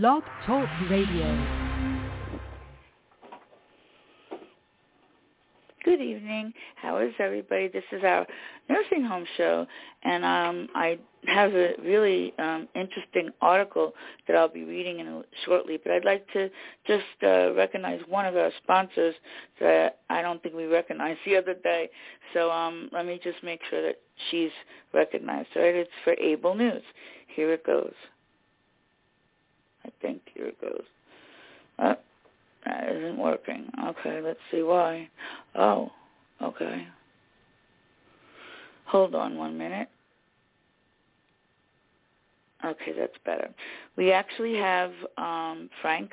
Blog Talk Radio. Good evening. How is everybody? This is our nursing home show, and um, I have a really um, interesting article that I'll be reading in shortly. But I'd like to just uh, recognize one of our sponsors that I don't think we recognized the other day. So um, let me just make sure that she's recognized. All right, it's for Able News. Here it goes. I think here it goes. Uh, that isn't working. Okay, let's see why. Oh, okay. Hold on one minute. Okay, that's better. We actually have um, Frank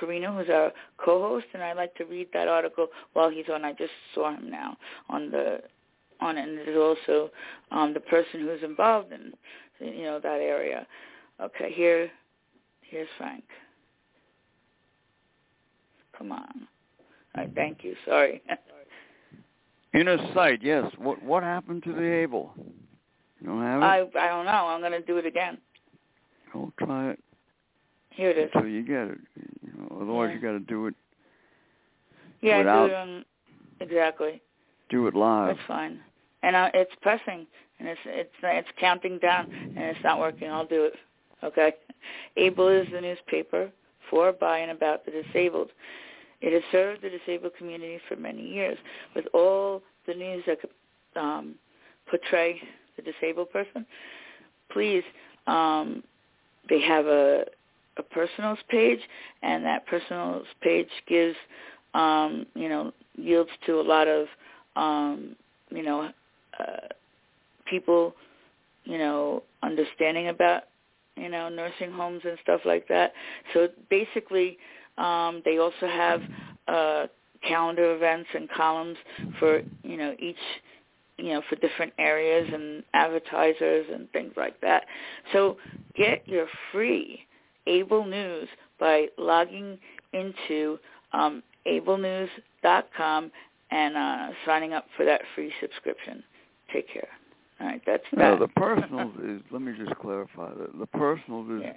Perino, who's our co-host, and I'd like to read that article while he's on. I just saw him now on the on it, and there's also um, the person who's involved in you know that area. Okay, here here's Frank. Come on. All right, thank you. Sorry. Inner sight, yes. What what happened to the able? You don't have it? I I don't know. I'm going to do it again. Don't try it. Here it is. Until you get it. You know, otherwise, Yeah. you got to do it. Yeah, without- I do it on, exactly. Do it live. That's fine. And uh, it's pressing, and it's it's it's counting down, and it's not working. I'll do it. Okay. Able is the newspaper for, by, and about the disabled. It has served the disabled community for many years with all the news that could um, portray the disabled person. Please, um, they have a a personals page, and that personals page gives, um, you know, yields to a lot of, um, you know, uh, people, you know, understanding about, you know, nursing homes and stuff like that. So basically, um, they also have uh, calendar events and columns for, you know, each you know, for different areas and advertisers and things like that. So get your free Able News by logging into um, ablenews.com and uh, signing up for that free subscription. Take care. All right, that's No, that. the personals is. Let me just clarify that. The personals is Yeah.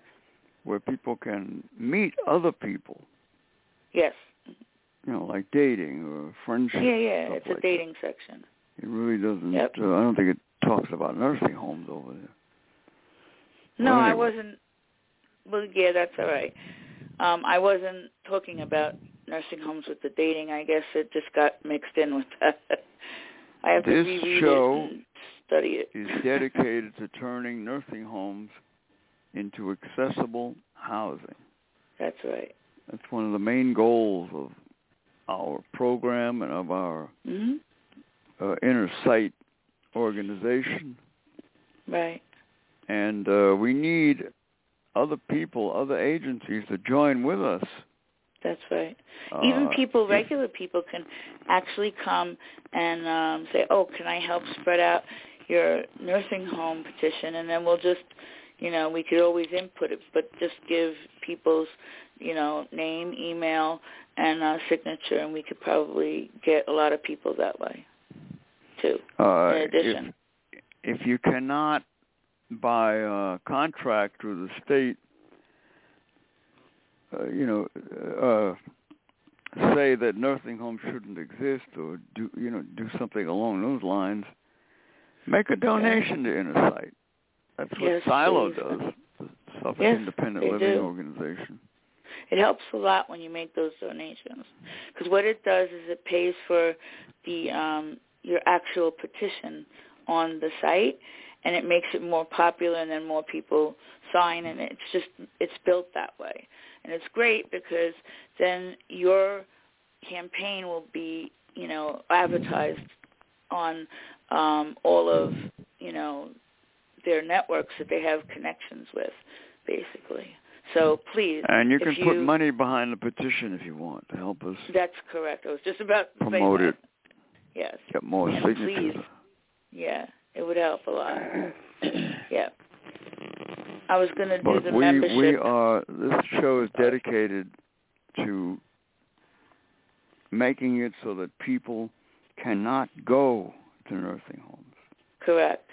where people can meet other people. Yes. You know, like dating or friendship. Yeah, yeah. It's like a dating section. It really doesn't. Yep. Uh, I don't think it talks about nursing homes over there. No, Well, I wasn't. Well, yeah, that's all right. Um, I wasn't talking about nursing homes with the dating. I guess it just got mixed in with that. I have This to reread show it and study it. Is dedicated to turning nursing homes into accessible housing. That's right. That's one of the main goals of our program and of our hmm uh, inner sight organization. Right. And uh, we need other people, other agencies to join with us. That's right. Even Uh, people, if- regular people, can actually come and um, say, "Oh, can I help spread out your nursing home petition?" And then we'll just, you know, we could always input it, but just give people's, you know, name, email, and uh, signature, and we could probably get a lot of people that way, too. uh, in addition. If, if you cannot, by uh, contract through the state, uh, you know, uh, say that nursing homes shouldn't exist or do you know do something along those lines, make a donation to Inner Sight. That's what Yes, Silo please. does, the Suffolk Yes, Independent Living do. Organization. It helps a lot when you make those donations because what it does is it pays for the um, your actual petition on the site, and it makes it more popular, and then more people sign, and it's just it's built that way, and it's great because then your campaign will be you know advertised on um, all of you know their networks that they have connections with, basically. So please, And you if can put you- money behind the petition if you want to help us That's correct. I was just about to promote it. Yes. get more And signatures. please. Yeah, it would help a lot. yeah. I was going to do the we membership. we are this show is dedicated to making it so that people cannot go to nursing homes. Correct.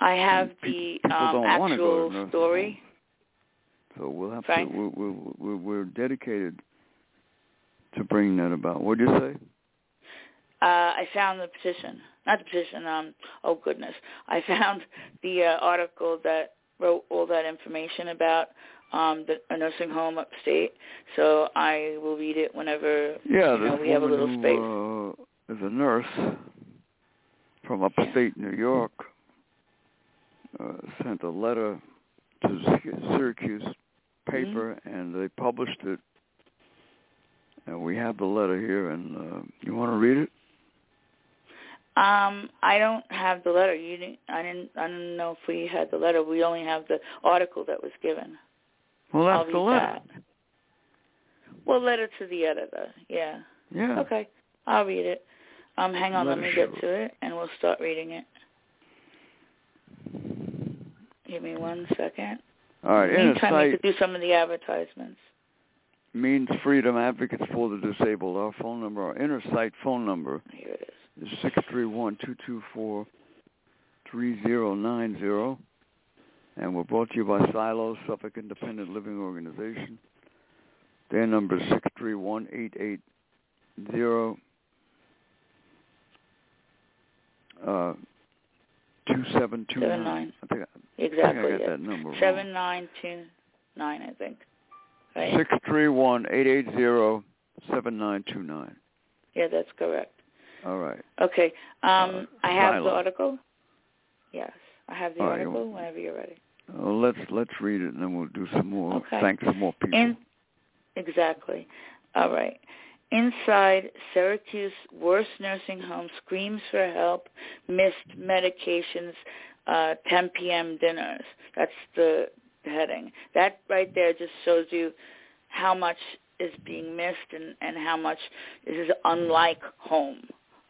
I have the people um, don't wanna go to actual story. homes. So we'll have Right. to. We're, we're, we're dedicated to bringing that about. What did you say? Uh, I found the petition, not the petition. Um, oh goodness, I found the uh, article that wrote all that information about um, the a nursing home upstate. So I will read it whenever Yeah, you know, we have a little woman space. who uh, is a nurse from upstate New York uh, sent a letter to Syracuse paper, Mm-hmm. and they published it. And we have the letter here, and uh, you want to read it? Um, I don't have the letter. You didn't. I didn't. I don't know if we had the letter. We only have the article that was given. Well, that's the letter. that. Well, letter to the editor. Yeah. Yeah. Okay. I'll read it. Um, hang on. Let Letter me get to it, and we'll start reading it. Give me one second. All right. In meantime, you could do some of the advertisements. means Freedom Advocates for the Disabled. Our phone number, our Inner Sight phone number Here it is. is six three one two two four three zero nine zero, and we're brought to you by Silo, Suffolk Independent Living Organization. Their number is six three one eight eight zero uh two seven two Seven nine. nine. I think I, I, think Exactly. I got yeah. that number wrong. Seven nine two nine, I think. Right. Six three one eight eight zero seven nine two nine. Yeah, that's correct. All right. Okay. Um, Uh, I have silent. the article. Yes, I have the All right, article. Whenever you're ready. Uh, let's let's read it and then we'll do some more. Okay. Thank some more people. In exactly. All right. Inside Syracuse worst nursing home screams for help, missed medications, uh, 10 p.m. dinners. That's the heading. That right there just shows you how much is being missed and, and how much this is unlike home.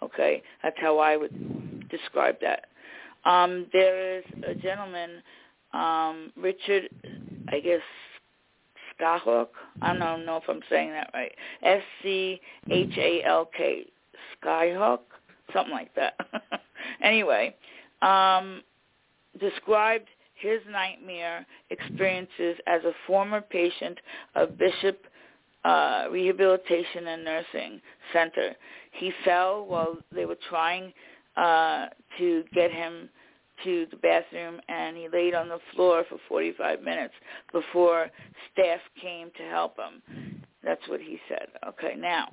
Okay, that's how I would describe that. Um, there is a gentleman, um, Richard, I guess Skyhook. I don't know if I'm saying that right. S C H A L K. Skyhook, something like that. anyway, um, described his nightmare experiences as a former patient of Bishop uh, Rehabilitation and Nursing Center. He fell while they were trying uh, to get him to the bathroom and he laid on the floor for 45 minutes before staff came to help him. That's what he said. Okay, now,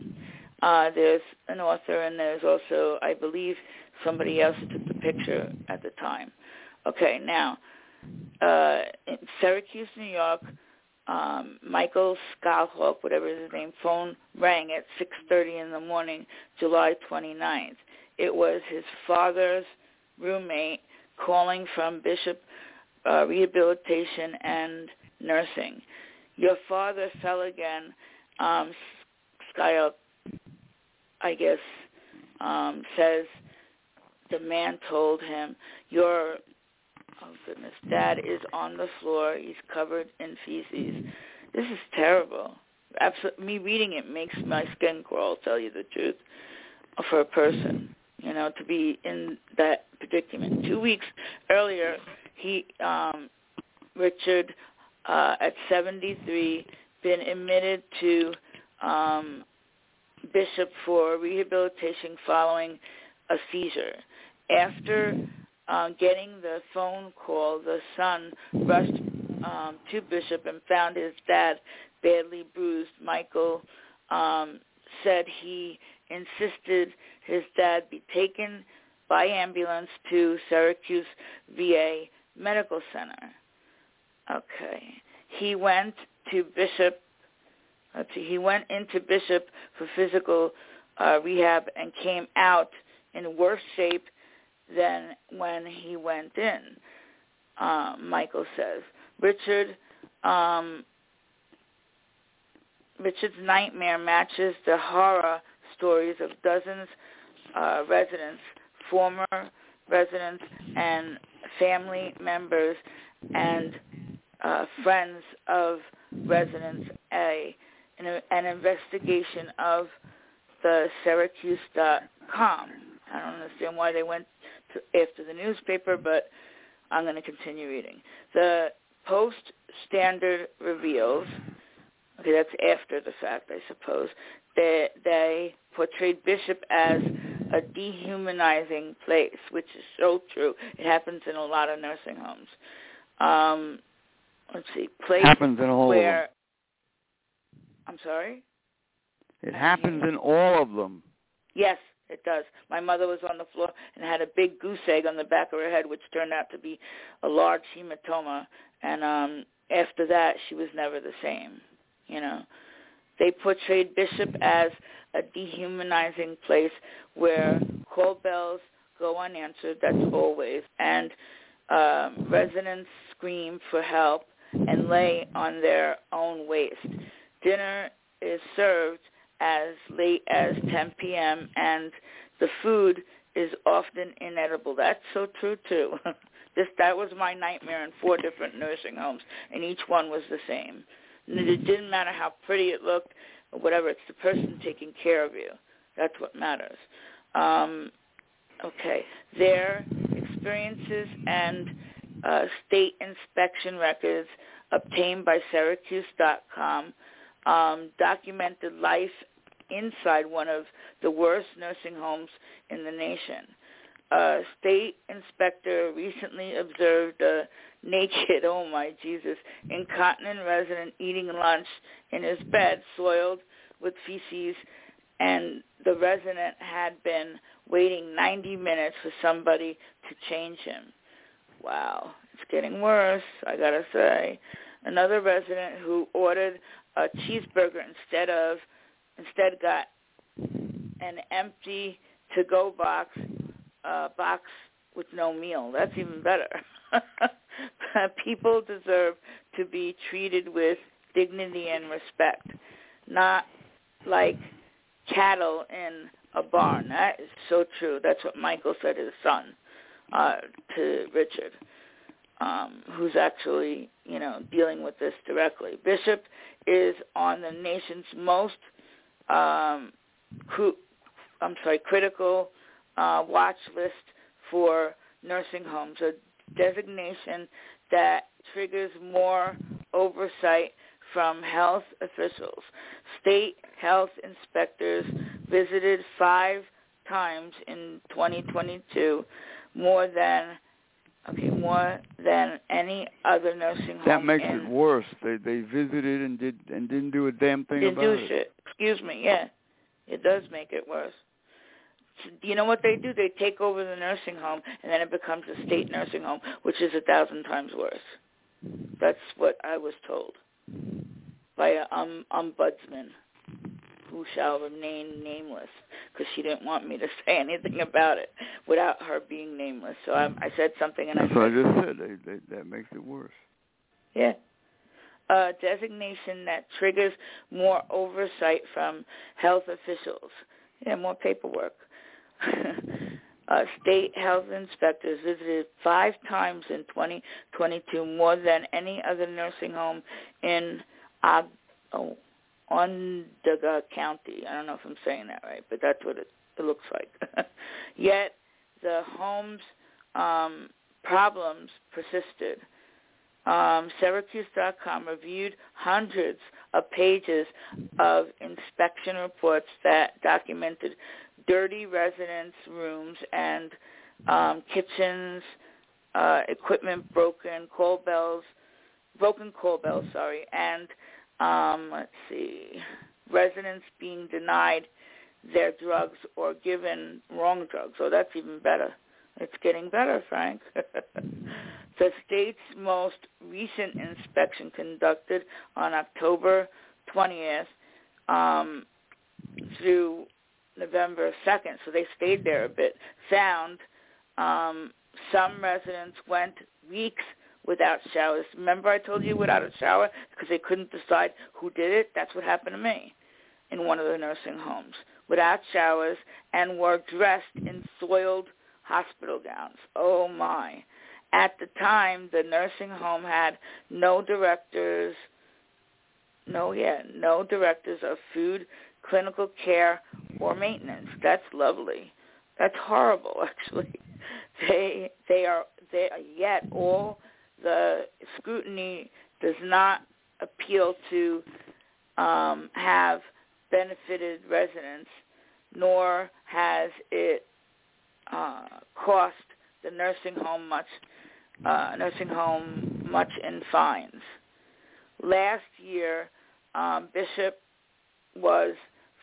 uh, there's an author and there's also, I believe, somebody else took the picture at the time. Okay, now, uh, in Syracuse, New York, um, Michael Skalhawk, whatever his name, phone rang at 6.30 in the morning, July 29th. It was his father's roommate calling from Bishop uh, Rehabilitation and Nursing. Your father fell again. Um, Skyhook, I guess, um, says the man told him, your, oh goodness, dad is on the floor. He's covered in feces. This is terrible. Absolutely, me reading it makes my skin crawl, tell you the truth, for a person you know, to be in that predicament. Two weeks earlier, he, um, Richard, uh, at 73, been admitted to um, Bishop for rehabilitation following a seizure. After uh, getting the phone call, the son rushed um, to Bishop and found his dad badly bruised. Michael um, said he insisted his dad be taken by ambulance to Syracuse VA Medical Center. Okay. He went to Bishop, let's see, he went into Bishop for physical uh, rehab and came out in worse shape than when he went in, uh, Michael says. Richard, um, Richard's nightmare matches the horror stories of dozens uh, residents, former residents, and family members and uh, friends of residents. A an, an investigation of the Syracuse.com. I don't understand why they went to, after the newspaper, but I'm going to continue reading. The Post Standard reveals, okay, that's after the fact, I suppose, that they portrayed Bishop as a dehumanizing place, which is so true. It happens in a lot of nursing homes. Um, let's see, place happens in all where. of them. I'm sorry. It happens in all of them. Yes, it does. My mother was on the floor and had a big goose egg on the back of her head, which turned out to be a large hematoma. And um, after that, she was never the same. You know, they portrayed Bishop as a dehumanizing place where call bells go unanswered. That's always and um, residents scream for help and lay on their own waste. Dinner is served as late as 10 p.m. and the food is often inedible. That's so true too. this that was my nightmare in four different nursing homes, and each one was the same. And it didn't matter how pretty it looked or whatever. It's the person taking care of you. That's what matters. Um, okay, their experiences and uh, state inspection records obtained by Syracuse.com um, documented life inside one of the worst nursing homes in the nation. A state inspector recently observed a naked, oh my Jesus, incontinent resident eating lunch in his bed, soiled with feces, and the resident had been waiting 90 minutes for somebody to change him. Wow, it's getting worse, I gotta say. Another resident who ordered a cheeseburger instead of instead got an empty to-go box uh, box with no meal. That's even better. People deserve to be treated with dignity and respect, not like cattle in a barn. That is so true. That's what Michael said to his son, uh, to Richard, um, who's actually, you know, dealing with this directly. Bishop is on the nation's most um, cru- I'm sorry, critical uh, watch list for nursing homes, a designation that triggers more oversight from health officials. State health inspectors visited five times in 2022, more than okay, more than any other nursing home. That makes it worse. They they visited and did and didn't do a damn thing didn't about do it. shit. Excuse me. Yeah, it does make it worse. You know what they do? They take over the nursing home, and then it becomes a state nursing home, which is a thousand times worse. That's what I was told by an um, ombudsman who shall remain nameless because she didn't want me to say anything about it without her being nameless. So I, I said something, and That's I what I said, just said. They, they, that makes it worse. yeah. A designation that triggers more oversight from health officials. Yeah, more paperwork. uh, state health inspectors visited five times in 2022, more than any other nursing home in uh, oh, Onondaga County. I don't know if I'm saying that right, but that's what it, it looks like. Yet the home's um, problems persisted. Um, Syracuse.com reviewed hundreds of pages of inspection reports that documented dirty residence rooms and um, kitchens, uh, equipment broken, call bells, broken call bells, sorry, and um, let's see, residents being denied their drugs or given wrong drugs. So that's even better. It's getting better, Frank. the state's most recent inspection conducted on October 20th um, through November 2nd, so they stayed there a bit, found um, some residents went weeks without showers. Remember I told you without a shower because they couldn't decide who did it? That's what happened to me in one of the nursing homes. Without showers and were dressed in soiled hospital gowns. Oh my. At the time, the nursing home had no directors, no, yeah, no directors of food, clinical care, or maintenance. That's lovely. That's horrible, actually. They they are they yet all the scrutiny does not appeal to um, have benefited residents, nor has it uh, cost the nursing home much uh, nursing home much in fines. Last year, um, Bishop was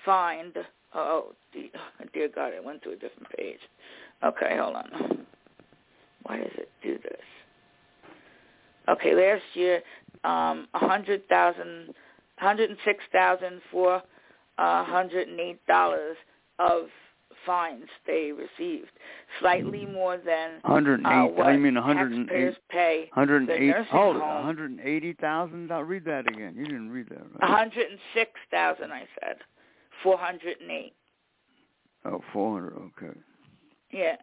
fined. Oh, dear God, I went to a different page. Okay, hold on. Why does it do this? Okay, last year, um, a hundred thousand, hundred and six thousand four hundred and eight dollars of fines they received, slightly more than 108. uh, what I mean 108. taxpayers pay. 108. Hold home. 180,000. I'll read that again. You didn't read that, right? hundred and six thousand, I said, four hundred and eight. Oh, 400. Okay. Yeah,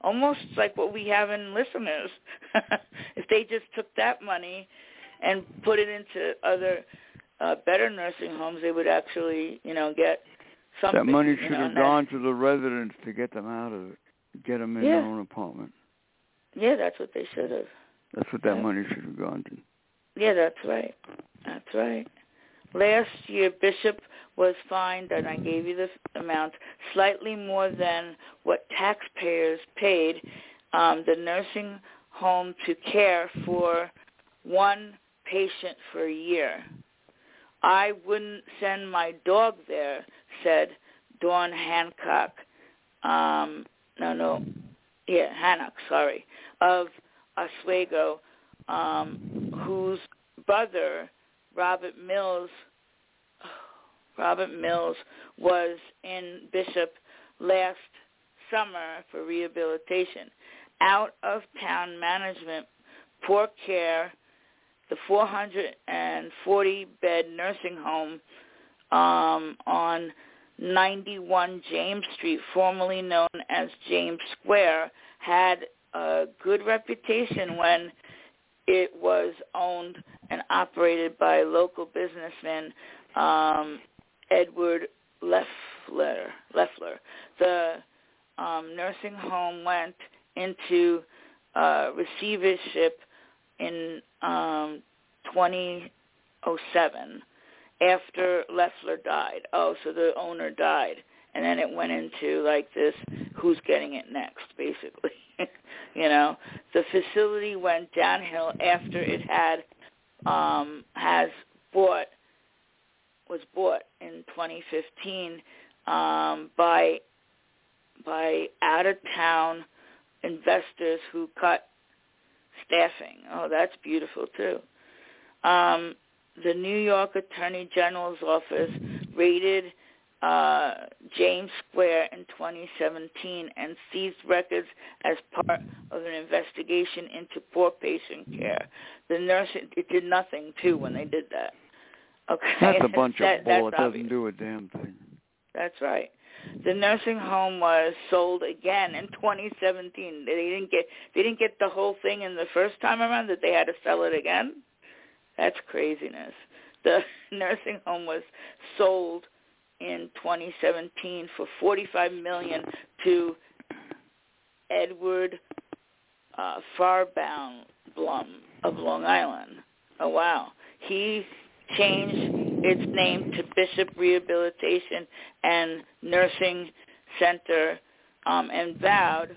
almost like what we have in listeners. if they just took that money and put it into other uh, better nursing homes, they would actually, you know, get something. That money you should know, have and that- gone to the residents to get them out of it, get them in Yeah. their own apartment. Yeah, that's what they should have. That's what that Yeah. money should have gone to. Yeah, that's right. That's right. Last year, Bishop was fined, and I gave you this amount, slightly more than what taxpayers paid um, the nursing home to care for one patient for a year. I wouldn't send my dog there, said Dawn Hancock. Um, no, no, yeah, Hancock, sorry, of Oswego, um, whose brother, Robert Mills, Robert Mills was in Bishop last summer for rehabilitation. Out of town management, poor care, the 440 bed nursing home um, on 91 James Street, formerly known as James Square, had a good reputation when it was owned and operated by local businessman um, Edward Leffler. Leffler. The um, nursing home went into uh, receivership in um, 2007 after Leffler died. Oh, so the owner died. And then it went into like this, who's getting it next, basically. you know, the facility went downhill after it had um, has bought was bought in 2015 um, by by out of town investors who cut staffing. Oh, that's beautiful too. Um, the New York Attorney General's office raided uh, James Square in 2017 and seized records as part of an investigation into poor patient care. The nurse it did nothing too when they did that. Okay, That's a bunch That- of bull. It doesn't obvious. do a damn thing. That's right. The nursing home was sold again in 2017. They didn't get they didn't get the whole thing in the first time around that they had to sell it again. That's craziness. The nursing home was sold in 2017 for 45 million to Edward uh, Farbound Blum of Long Island. Oh wow. He changed its name to Bishop Rehabilitation and Nursing Center um, and vowed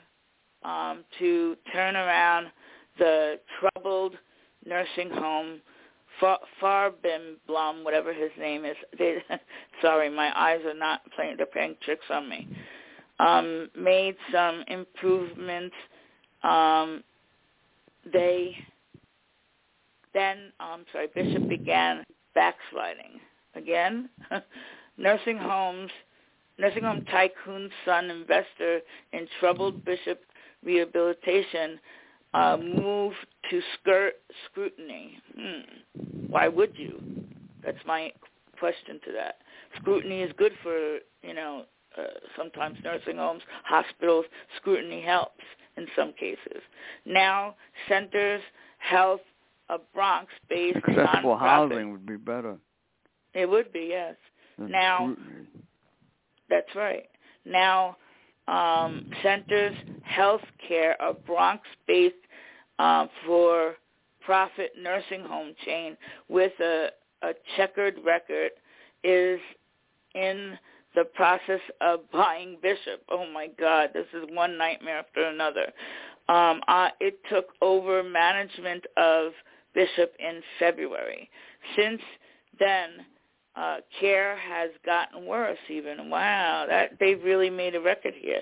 um, to turn around the troubled nursing home Far- Farbin Blum, whatever his name is. They, sorry, my eyes are not playing. They're playing tricks on me. Um, made some improvements. Um, they then, I'm sorry, Bishop began backsliding again. nursing homes, nursing home tycoon son investor in troubled Bishop rehabilitation uh, moved to skirt scrutiny. Hmm. Why would you? That's my question to that. Scrutiny is good for, you know, uh, sometimes nursing homes, hospitals. Scrutiny helps in some cases. Now, Centers Health a Bronx-based Accessible nonprofit. housing would be better It would be, yes. Now- scrutiny. That's right. Now, um, Centers Health Care of Bronx-based um, for profit nursing home chain with a, a checkered record is in the process of buying Bishop. Oh my God, this is one nightmare after another. Um, uh, it took over management of Bishop in February. Since then, uh, care has gotten worse. Even wow, that they've really made a record here.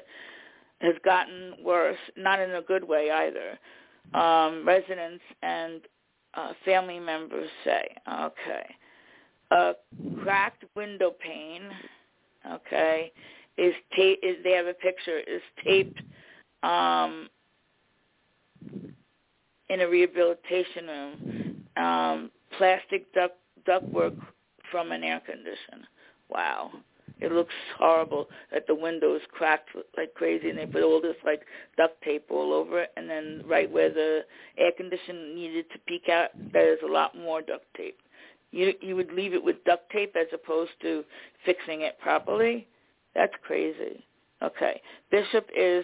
Has gotten worse, not in a good way either. Um, residents and uh, family members say, okay, a cracked window pane, okay, is. Is they have a picture is taped um, in a rehabilitation room. Um, plastic duct ductwork from an air conditioner. Wow. It looks horrible that the window is cracked like crazy, and they put all this like duct tape all over it, and then right where the air conditioner needed to peek out, there's a lot more duct tape. You you would leave it with duct tape as opposed to fixing it properly. That's crazy. Okay, Bishop is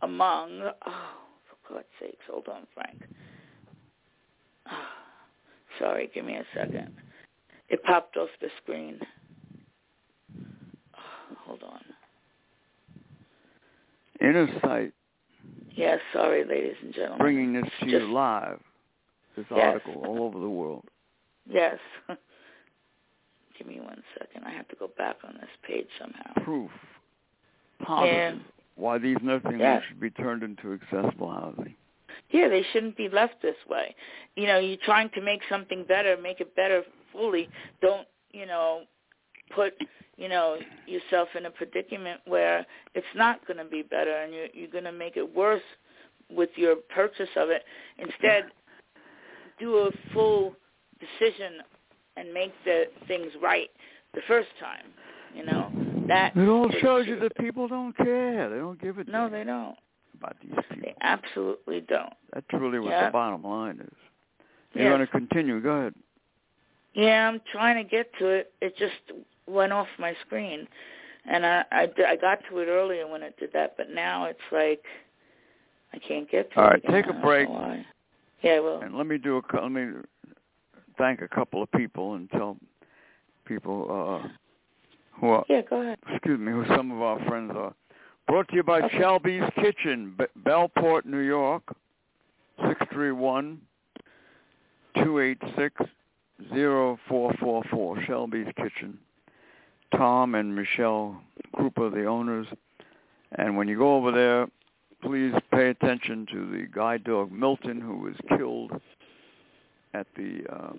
among. Oh, for God's sakes, hold on, Frank. Oh, sorry, give me a second. It popped off the screen. Oh, hold on. Inner Sight. Yes, sorry, ladies and gentlemen. Bringing this to Just, you live. This Yes. article all over the world. Yes. Give me one second. I have to go back on this page somehow. Proof. Positive. Yeah. Why these nursing Yeah. homes should be turned into accessible housing. Yeah, they shouldn't be left this way. You know, you're trying to make something better, make it better fully. Don't, you know, put, you know, yourself in a predicament where it's not going to be better and you're, you're going to make it worse with your purchase of it. Instead, do a full decision and make the things right the first time. You know, that It all shows you that people don't care. They don't give a No, they don't. about these people. They absolutely don't. That's really what Yeah. the bottom line is. You're Yes. going to continue. Go ahead. Yeah, I'm trying to get to it. It just went off my screen, and I I, I got to it earlier when it did that, but now it's like I can't get to All it. All right, again. take a break. Yeah, I will. And let me do a let me thank a couple of people and tell people uh, who are Yeah, go ahead. excuse me who some of our friends are. Brought to you by Okay. Shelby's Kitchen, B- Bellport, New York, six three one two eight six zero four four four. Shelby's Kitchen. Tom and Michelle Krupa, the owners. And when you go over there, please pay attention to the guide dog Milton, who was killed at the uh,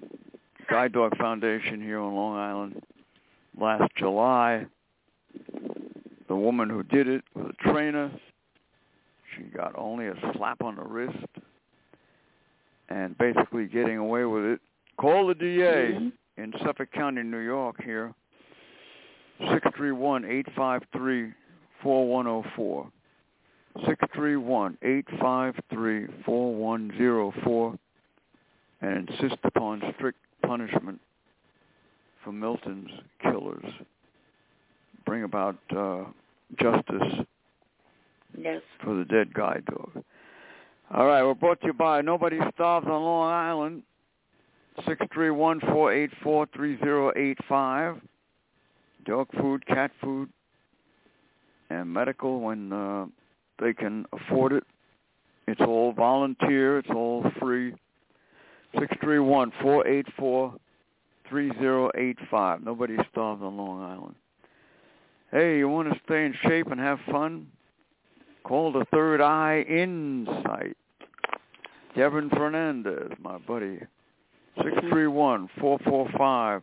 Guide Dog Foundation here on Long Island last July. The woman who did it was a trainer. She got only a slap on the wrist and basically getting away with it. Call the DA Mhm. in Suffolk County, New York here. 631-853-4104. 631-853-4104 and insist upon strict punishment for Milton's killers. Bring about uh, justice Yes. for the dead guide dog. All right, we're brought to you by Nobody Starves on Long Island. Six three one four eight four three zero eight five. Dog food, cat food, and medical when uh, they can afford it. It's all volunteer. It's all free. Six three one four eight four three zero eight five. Nobody starves on Long Island. Hey, you want to stay in shape and have fun? Call the Third Eye Insight. Devin Fernandez, my buddy. Six three one four four five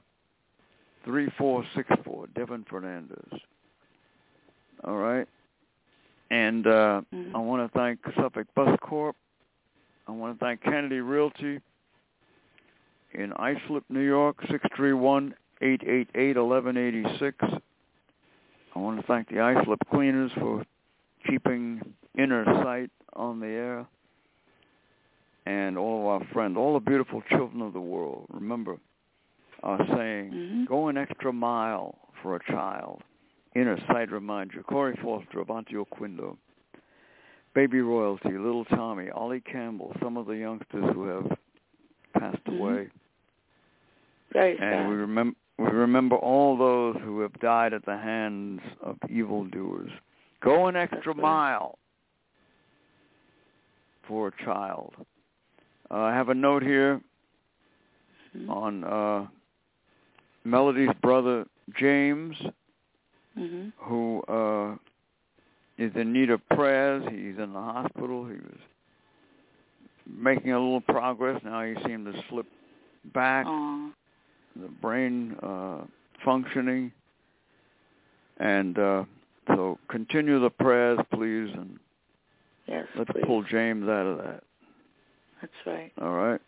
three four six four. Devin Fernandez. All right. And uh, Mhm. I want to thank Suffolk Bus Corp. I want to thank Kennedy Realty in Islip, New York, six three one eight eight eight eleven eighty six. I want to thank the Islip Cleaners for keeping Inner Sight on the air. And all of our friends, all the beautiful children of the world, remember are saying, Mhm. go an extra mile for a child. Inner Sight reminds you. Corey Foster, Avonte Oquendo. Baby Royalty, Little Tommy, Ollie Campbell, some of the youngsters who have passed Mhm. away. Very And sad. we remember we remember all those who have died at the hands of evildoers. Go an extra mile for a child. Uh, I have a note here Mhm. on uh, Melody's brother James, Mhm. who uh, is in need of prayers. He's in the hospital. He was making a little progress. Now he seemed to slip back. Aw. the brain uh, functioning. And uh, so continue the prayers, please, and Yes, let's please. pull James out of that. That's right. All right.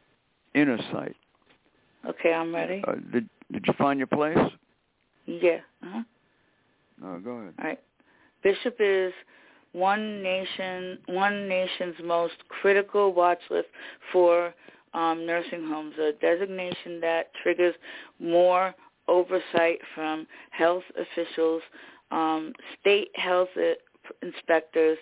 Inner sight. Okay, I'm ready. Uh, did Did you find your place? Yeah. Uh-huh. No, go ahead. All right. Bishop is one nation, one nation's most critical watch list for um, nursing homes, a designation that triggers more oversight from health officials. Um, state health inspectors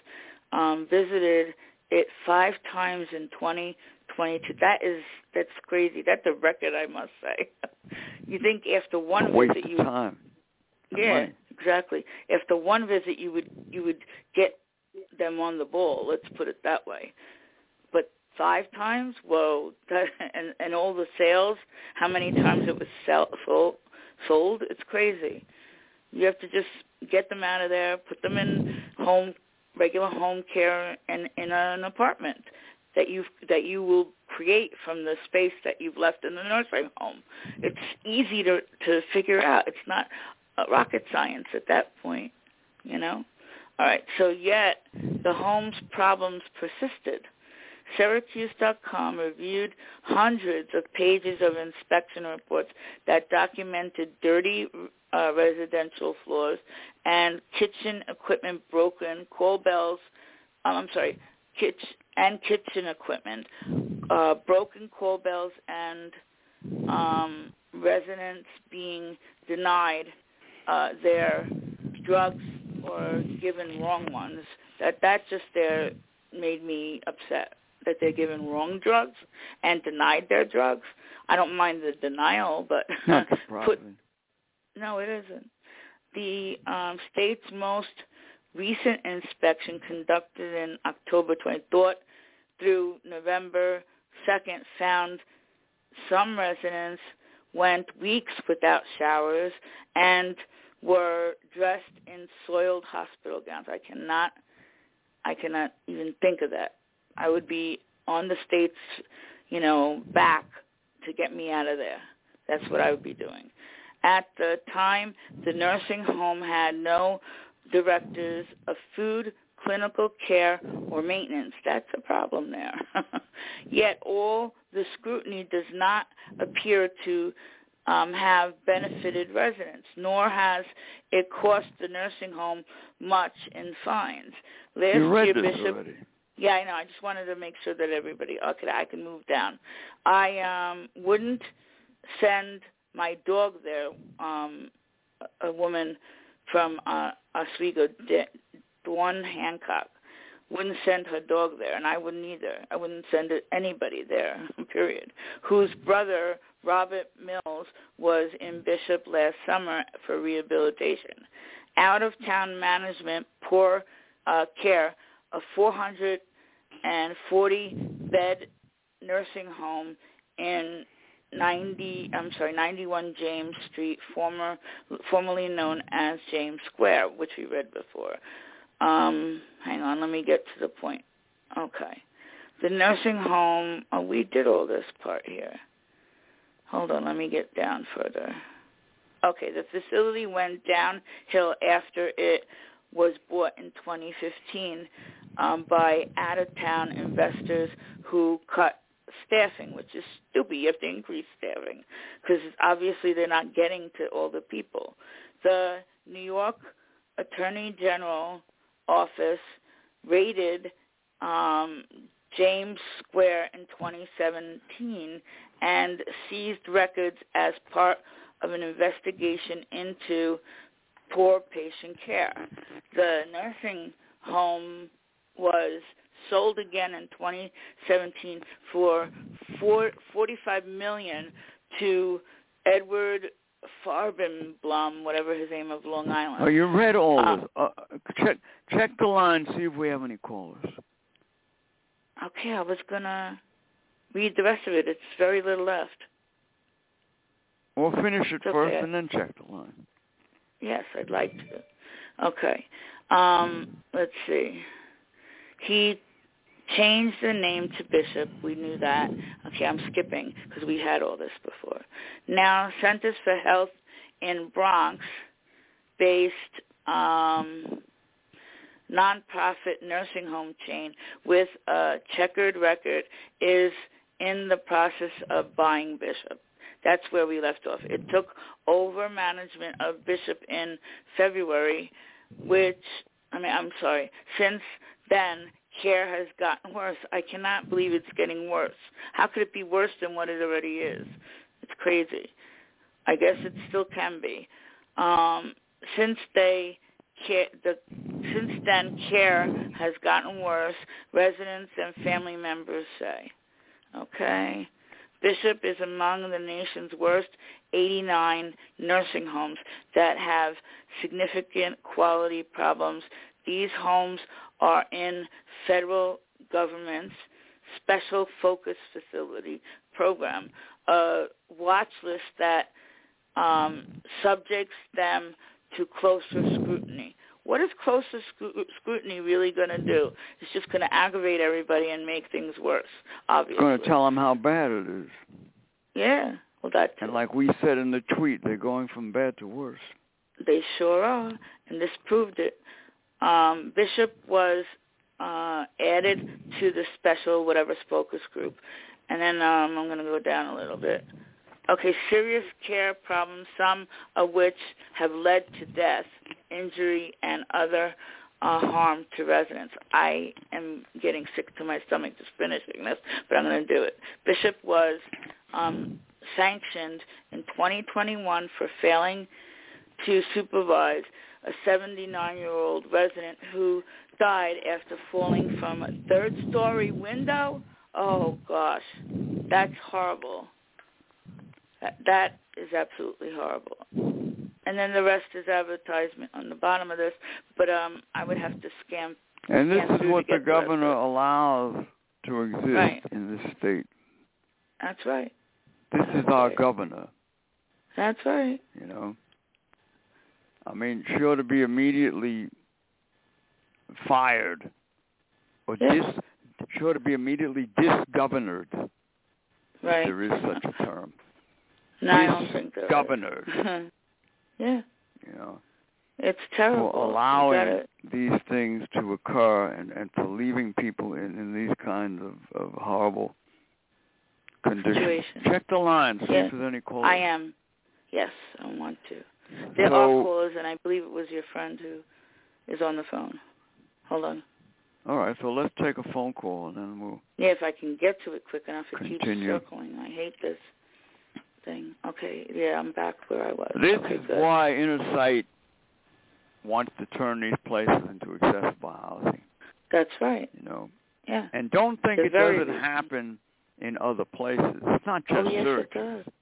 um, visited it five times in 2022. That is that's crazy. That's a record, I must say. you think after one Waste visit you time. yeah, money. exactly. After one visit, you would you would get them on the ball. Let's put it that way. But five times, whoa! That, and and all the sales, how many times it was sell, sold? Sold? It's crazy. You have to just get them out of there, put them in home, regular home care, and in an apartment that you that you will create from the space that you've left in the nursing home. It's easy to to figure out. It's not rocket science at that point, you know. All right, so yet the home's problems persisted. Syracuse.com reviewed hundreds of pages of inspection reports that documented dirty uh, residential floors and kitchen equipment broken, call bells, um, I'm sorry, kitchen and kitchen equipment, uh, broken call bells and um, residents being denied uh, their drugs or given wrong ones. That that just there made me upset that they're given wrong drugs and denied their drugs. I don't mind the denial, but put no, it isn't. The um, state's most recent inspection conducted in October 23rd through November 2nd found some residents went weeks without showers and were dressed in soiled hospital gowns. I cannot I cannot even think of that. I would be on the state's, you know, back to get me out of there. That's what I would be doing. At the time, the nursing home had no directors of food, clinical care, or maintenance. That's a problem there. Yet all the scrutiny does not appear to um, have benefited residents, nor has it cost the nursing home much in fines. Last you read year, this Bishop already. yeah, I know. I just wanted to make sure that everybody okay, I can move down. I um wouldn't send my dog there. Um a woman from uh Oswego, Dawn Hancock, wouldn't send her dog there, and I wouldn't either. I wouldn't send anybody there. Period. Whose brother Robert Mills was in Bishop last summer for rehabilitation. Out of town management, poor uh, care, a 440 bed nursing home in 90 I'm sorry 91 James Street former formerly known as James Square which we read before. Um hang on let me get to the point. Okay. The nursing home oh we did all this part here. Hold on let me get down further. Okay the facility went downhill after it was bought in 2015 um, by out-of-town investors who cut staffing, which is stupid. You have to increase staffing because obviously they're not getting to all the people. The New York Attorney General office raided um, James Square in 2017 and seized records as part of an investigation into poor patient care. The nursing home was sold again in 2017 for four, 45 million to Edward Farbenblum, whatever his name of Long Island. Oh, you read all Uh, this. Uh, check check the line, see if we have any callers. Okay, I was gonna read the rest of it. It's very little left. Or finish it okay. first and then check the line. Yes, I'd like to. Okay. Um, let's see. He changed the name to Bishop. We knew that. Okay, I'm skipping because we had all this before. Now, Centers for Health in Bronx, based um, nonprofit nursing home chain with a checkered record, is in the process of buying Bishop. That's where we left off. It took over management of Bishop in February, which, I mean, I'm sorry, since then, care has gotten worse. I cannot believe it's getting worse. How could it be worse than what it already is? It's crazy. I guess it still can be. Um, since they care, the since then care has gotten worse. Residents and family members say. Okay. Bishop is among the nation's worst 89 nursing homes that have significant quality problems. These homes are in federal government's special focus facility program, a watch list that um, subjects them to closer scrutiny. What is closer scru- scrutiny really going to do? It's just going to aggravate everybody and make things worse, obviously. It's going to tell them how bad it is. Yeah, well, that too. And like we said in the tweet, they're going from bad to worse. They sure are, and this proved it. Um, Bishop was uh, added to the special whatever focus group, and then um, I'm going to go down a little bit. Okay, serious care problems, some of which have led to death, injury, and other uh, harm to residents. I am getting sick to my stomach just finishing this, but I'm going to do it. Bishop was um, sanctioned in 2021 for failing to supervise a 79-year-old resident who died after falling from a third-story window. Oh gosh, that's horrible. That, that is absolutely horrible. And then the rest is advertisement on the bottom of this, but um, I would have to scan. And this scan is what the governor allows to exist Right. in this state. That's right. This is our governor, That's right. you know. I mean, she ought to be immediately fired or dis she ought to be immediately disgovernored. if Right. There is such a term. No, I don't think there is. Disgovernored, yeah, you know. it's terrible. for allowing gotta- these things to occur and, and for leaving people in, in these kinds of, of horrible conditions. Situation. Check the line, see Yeah. if there's any callers. I am. Yes, I want to. There So- are callers, and I believe it was your friend who is on the phone. Hold on. All right, so let's take a phone call and then we'll. Yeah, if I can get to it quick enough, it keeps Continue. circling. I hate this thing. Okay, yeah, I'm back where I was. This okay, is good. why Inner Sight wants to turn these places into accessible housing. That's right. You know, Yeah. and don't think The it doesn't reason. happen in other places. It's not just oh, yes, Syracuse. it does.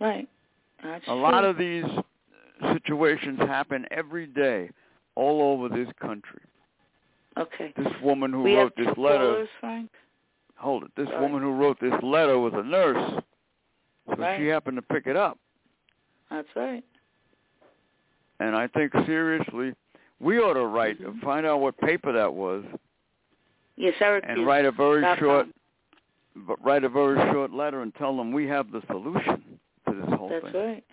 Right. That's A lot of these situations happen every day all over this country. Okay. This woman who we wrote this letter, callers, Frank. hold it, this Sorry. woman who wrote this letter was a nurse. So Right. she happened to pick it up. That's right. And I think seriously, we ought to write, Mhm. find out what paper that was, Yes, Syracuse. and write a very short, com. but write a very short letter and tell them we have the solution whole That's thing. right.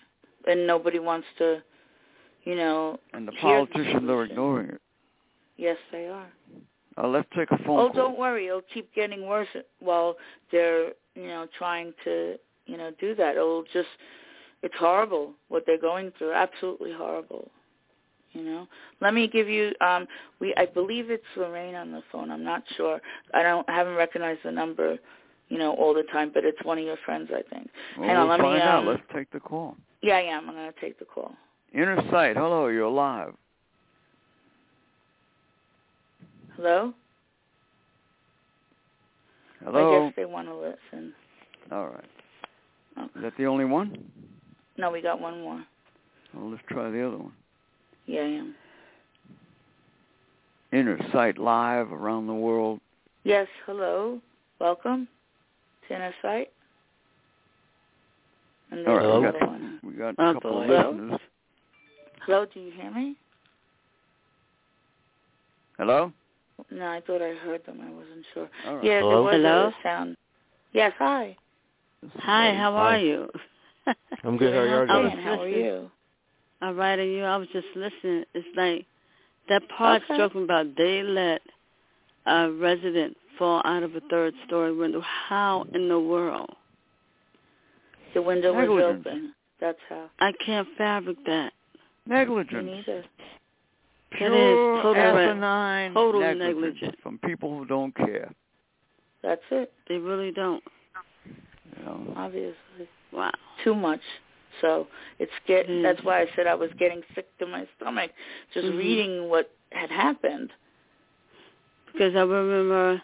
And nobody wants to, you know. And the hear the politicians are ignoring it. Yes, they are. Uh, let's take a phone oh, call. don't worry. It'll keep getting worse while they're, you know, trying to, you know, do that. It'll just, it's horrible what they're going through. Absolutely horrible. You know. Let me give you. Um, we, I believe it's Lorraine on the phone. I'm not sure. I don't I haven't recognized the number, you know, all the time. But it's one of your friends, I think. Well, hang on, we'll let me, find out. um, Let's take the call. Yeah, yeah. I'm going to take the call. Inner Sight, hello, you're live. Hello. Hello. I guess they want to listen. All right. Okay. Is that the only one? No, we got one more. Well, let's try the other one. Yeah, I am. Inner Sight Live around the world. Yes, hello. Welcome to Inner Sight. And All there's we got, one. we got a couple of listeners. Hello, do you hear me? Hello? No, I thought I heard them. I wasn't sure. All right. Yeah, Hello? there was Hello? a sound. Yes, hi. Hi, how Hi. are you? I'm good. How are you I was doing? Fine, How are listening. you? All right, and you, I was just listening. It's like that part Okay. talking about they let uh, a resident fall out of a third story window. How in the world? The window was open. That's how. I can't fabric that. Me Negligence. neither. That is Pure total re- asinine total negligence negligence. from people who don't care. That's it, They really don't. You know? obviously. Wow. Too much. So it's get. Mm. That's why I said I was getting sick to my stomach just Mhm. reading what had happened. Because I remember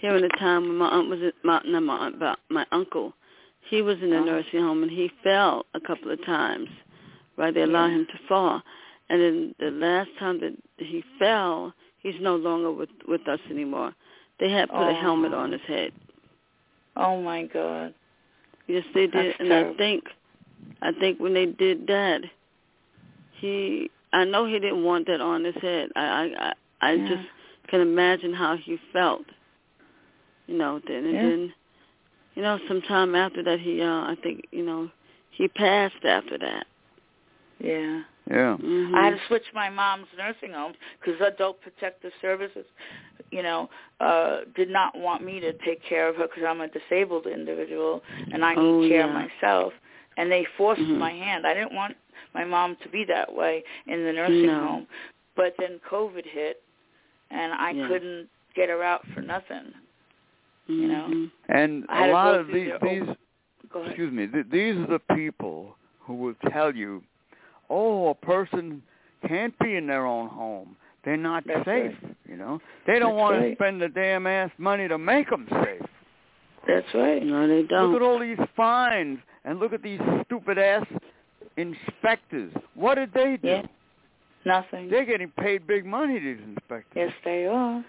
hearing a time when my aunt was at my not my aunt, but my uncle. He was in a Uh-huh. nursing home and he fell a couple of times. Right, they allowed him to fall, and then the last time that he fell, he's no longer with with us anymore. They had put Oh. a helmet on his head. Oh my God. Yes, they did, That's and terrible. I think, I think when they did that, he, I know he didn't want that on his head. I, I, I, I Yeah. just can imagine how he felt. You know, then and Yeah. then, you know, sometime after that, he, uh, I think, you know, he passed after that. Yeah. Yeah. hmm I had to switch my mom's nursing home because Adult Protective Services, you know, uh, did not want me to take care of her because I'm a disabled individual and I need Oh, care yeah. myself. And they forced Mhm. my hand. I didn't want my mom to be that way in the nursing No. home, but then COVID hit, and I Yeah. couldn't get her out for nothing. You know. Mhm. And a lot of these, their these own- excuse me, th- these are the people who will tell you, oh, a person can't be in their own home. They're not That's safe, you know. They don't That's want to spend the damn ass money to make them safe. That's right. No, they don't. Look at all these fines and look at these stupid ass inspectors. What did they do? Yeah. Nothing. They're getting paid big money, these inspectors. Yes, they are.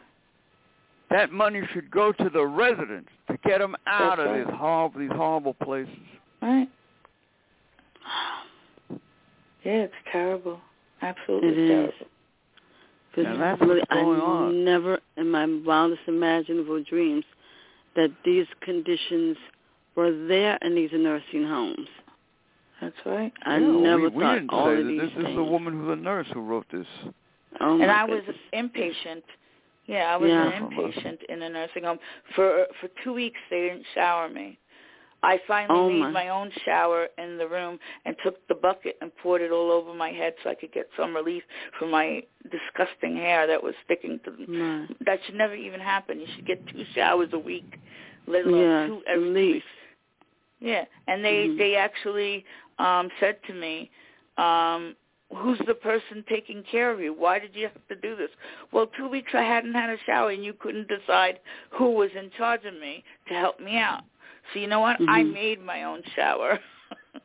That money should go to the residents to get them out That's of right. these horrible, these horrible places. Right. Yeah, it's terrible. Absolutely It is. terrible. Because Now, that's really, what's going I on. never, in my wildest imaginable dreams, that these conditions were there in these nursing homes. That's right. I Yeah, never we, we thought didn't all say of that. these This things. is the woman who's a nurse who wrote this. Oh and my I was goodness. impatient. Yeah, I was Yeah. an inpatient in a nursing home. For for two weeks they didn't shower me. I finally Oh, made my. my own shower in the room and took the bucket and poured it all over my head so I could get some relief from my disgusting hair that was sticking to My. that should never even happen. You should get two showers a week, let alone Yeah, two every weeks. Yeah, and they Mhm. they actually um said to me, um, "Who's the person taking care of you? Why did you have to do this?" Well, two weeks I hadn't had a shower, and you couldn't decide who was in charge of me to help me out. So you know what? I Mhm. made my own shower.